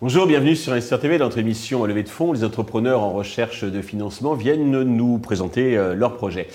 Bonjour, bienvenue sur Investir TV. Notre émission Levée de fonds, les entrepreneurs en recherche de financement viennent nous présenter euh, leurs projets.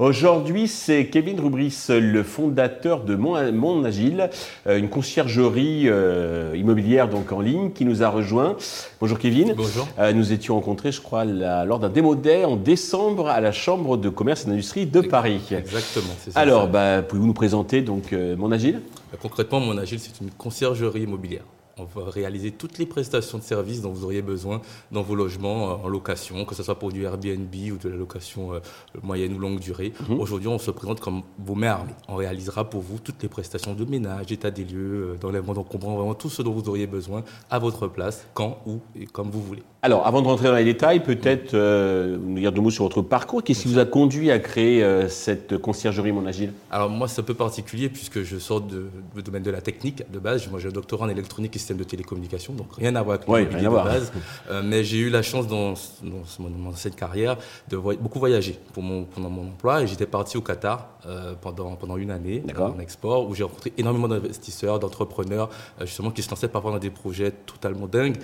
Aujourd'hui, c'est Kevin Rubris, le fondateur de Mon Agile, euh, une conciergerie euh, immobilière donc en ligne, qui nous a rejoint. Bonjour Kevin. Bonjour. nous étions rencontrés, je crois, lors d'un démo day en décembre à la Chambre de commerce et d'industrie de Paris. Exactement. Ça, Alors, bah, pouvez-vous nous présenter donc Mon Agile Concrètement, Mon Agile, c'est une conciergerie immobilière on va réaliser toutes les prestations de services dont vous auriez besoin dans vos logements euh, en location, que ce soit pour du Airbnb ou de la location euh, moyenne ou longue durée. Mhm. Aujourd'hui, on se présente comme vos mères On réalisera pour vous toutes les prestations de ménage, état des lieux, euh, d'enlèvement comprend vraiment tout ce dont vous auriez besoin à votre place, quand, où et comme vous voulez. Alors, avant de rentrer dans les détails, peut-être nous dire deux mots sur votre parcours. Qu'est-ce qui vous a conduit à créer cette conciergerie Mon Agile Alors, moi, c'est un peu particulier puisque je sors du domaine de la technique de base. Moi, j'ai un doctorat en électronique et système de télécommunications, donc rien à voir avec le de base. Euh, mais j'ai eu la chance dans, mon, ancienne carrière de beaucoup voyager pour mon, pendant mon emploi et j'étais parti au Qatar euh, pendant, pendant une année en export où j'ai rencontré énormément d'investisseurs, d'entrepreneurs euh, justement qui se lançaient parfois dans des projets totalement dingues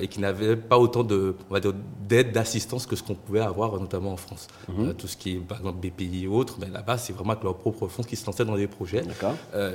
et qui n'avaient pas autant de, d'aide, d'assistance que ce qu'on pouvait avoir notamment en France. Mhm. tout ce qui est par exemple BPI et autres, mais là-bas c'est vraiment avec leurs propres fonds qui se lançaient dans des projets.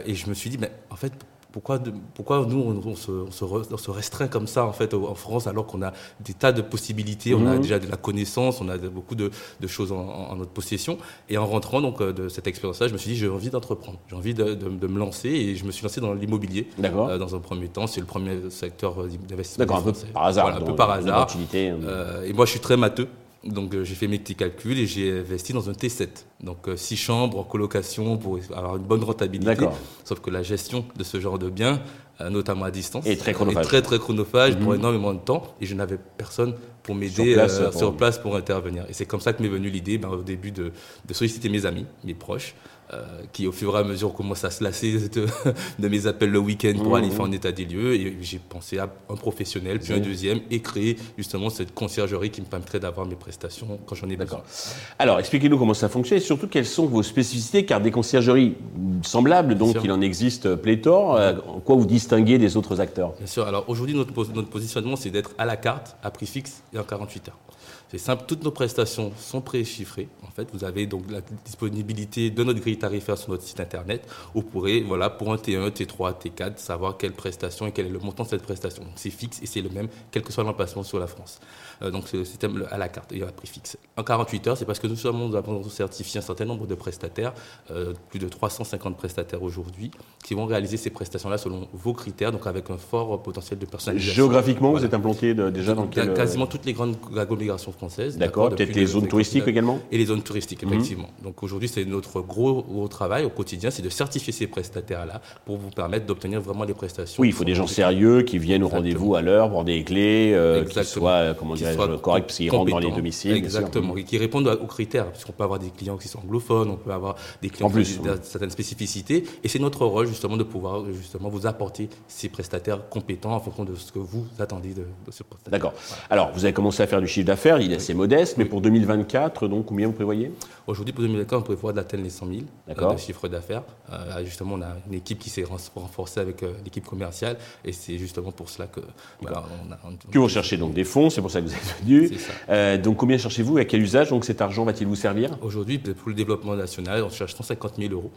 et je me suis dit, mais en fait, pourquoi, pourquoi nous, on, se, restreint comme ça en, fait, en France, alors qu'on a des tas de possibilités, on a mhm. déjà de la connaissance, on a beaucoup de, choses en, notre possession. Et en rentrant donc, euh, de cette expérience-là, je me suis dit, j'ai envie d'entreprendre, j'ai envie de, me lancer. Et je me suis lancé dans l'immobilier euh, dans un premier temps. C'est le premier secteur euh, d'investissement. D'accord, un peu par hasard. un peu par hasard. et moi, je suis très matheux. Donc euh, j'ai fait mes petits calculs et j'ai investi dans un T7. Donc euh, six chambres en colocation pour avoir une bonne rentabilité. Sauf que la gestion de ce genre de biens, euh, notamment à distance, est très chronophage. très très chronophage, pour mhm. énormément de temps. Et je n'avais personne pour m'aider sur, place, pour... intervenir. Et c'est comme ça que m'est venue l'idée, ben, au début, de, de solliciter mes amis, mes proches, euh, qui au fur et à mesure commence à se lasser de, mes appels le week-end pour aller faire un état des lieux. Et j'ai pensé à un professionnel, puis un deuxième, et créer justement cette conciergerie qui me permettrait d'avoir mes prestations quand j'en ai besoin. Alors, expliquez-nous comment ça fonctionne et surtout quelles sont vos spécificités, car des conciergeries semblables, donc il en existe pléthore. Euh, en quoi vous distinguez des autres acteurs? Bien sûr. Alors aujourd'hui, notre, notre positionnement, c'est d'être à la carte, à prix fixe et en 48 heures. C'est simple, toutes nos prestations sont préchiffrées. En fait, vous avez donc la disponibilité de notre grille tarifaire sur notre site internet. Vous pourrez, voilà, pour un T1, T3, T4, savoir quelle prestation et quel est le montant de cette prestation. Donc c'est fixe et c'est le même, quel que soit l'emplacement sur la France. Euh, donc c'est le système à la carte, il y a un prix fixe. En 48 heures, c'est parce que nous, sommes, nous avons certifié un certain nombre de prestataires, euh, plus de 350 prestataires aujourd'hui, qui vont réaliser ces prestations-là selon vos critères, donc avec un fort potentiel de personnalisation. Géographiquement, vous êtes implanté déjà dans quel... Quasiment toutes les grandes agglomérations françaises. D'accord, peut-être les zones touristiques également Et les zones touristiques, mhm. effectivement. Donc aujourd'hui, c'est notre gros, gros travail au quotidien, c'est de certifier ces prestataires-là pour vous permettre d'obtenir vraiment les prestations. Oui, il faut des gens sérieux qui viennent au rendez-vous à l'heure pour des clés, euh, qui soient, comment dire, correct parce qu'ils rentrent dans les domiciles. Exactement, et qui répondent aux critères, puisqu'on peut avoir des clients qui sont anglophones, on peut avoir des clients qui ont certaines spécificités, et c'est notre rôle justement de pouvoir justement vous apporter ces prestataires compétents en fonction de ce que vous attendez de, ce prestataire. D'accord. Alors, vous avez commencé à faire du chiffre d'affaires, il est assez modeste, mais pour 2024, donc combien vous prévoyez? Aujourd'hui, pour 2024, on prévoit d'atteindre les 100 000 euh, de chiffre d'affaires. Euh, justement, on a une équipe qui s'est renforcée avec euh, l'équipe commerciale, et c'est justement pour cela que voilà, on a. que vous recherchez donc des fonds, c'est pour ça que vous êtes venu. Euh, donc combien cherchez-vous? Et à quel usage? Donc cet argent va-t-il vous servir? Aujourd'hui, pour le développement national, on cherche 150 000 euros.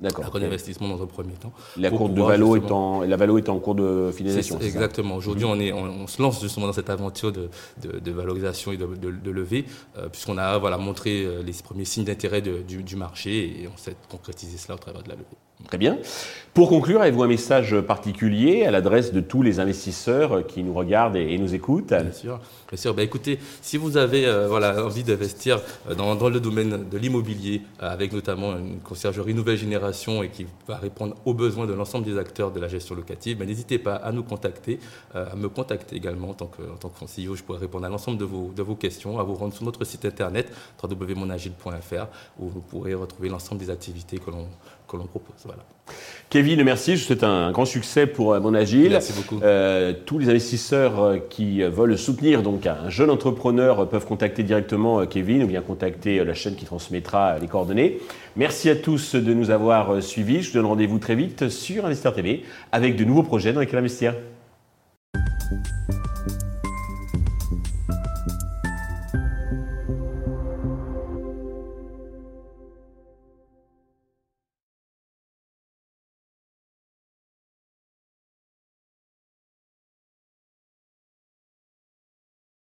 D'accord. Un investissement dans un premier temps. La, cour de Valo est en, la Valo est en cours de finalisation. Exactement. Aujourd'hui, on, est, on, se lance justement dans cette aventure de, de, valorisation et de, de levée, euh, puisqu'on a voilà, montré euh, les premiers signes d'intérêt du, du, marché et on sait concrétiser cela au travers de la levée. Très bien. Pour conclure, avez-vous un message particulier à l'adresse de tous les investisseurs qui nous regardent et, nous écoutent? Bien sûr. Bien sûr. Ben, écoutez, si vous avez euh, envie d'investir euh, dans, le domaine de l'immobilier, euh, avec notamment une conciergerie nouvelle génération et qui va répondre aux besoins de l'ensemble des acteurs de la gestion locative, ben, n'hésitez pas à nous contacter, à me contacter également en tant que, en tant que CEO. Je pourrai répondre à l'ensemble de vos, de vos questions, à vous rendre sur notre site internet www.monagile.fr où vous pourrez retrouver l'ensemble des activités que l'on propose. Voilà. Kevin, merci. Je vous souhaite un grand succès pour Mon Agile. Merci beaucoup. tous les investisseurs qui veulent soutenir donc un jeune entrepreneur peuvent contacter directement Kevin ou bien contacter la chaîne qui transmettra les coordonnées. Merci à tous de nous avoir suivis. Je vous donne rendez-vous très vite sur Investir TV avec de nouveaux projets dans lesquels investir.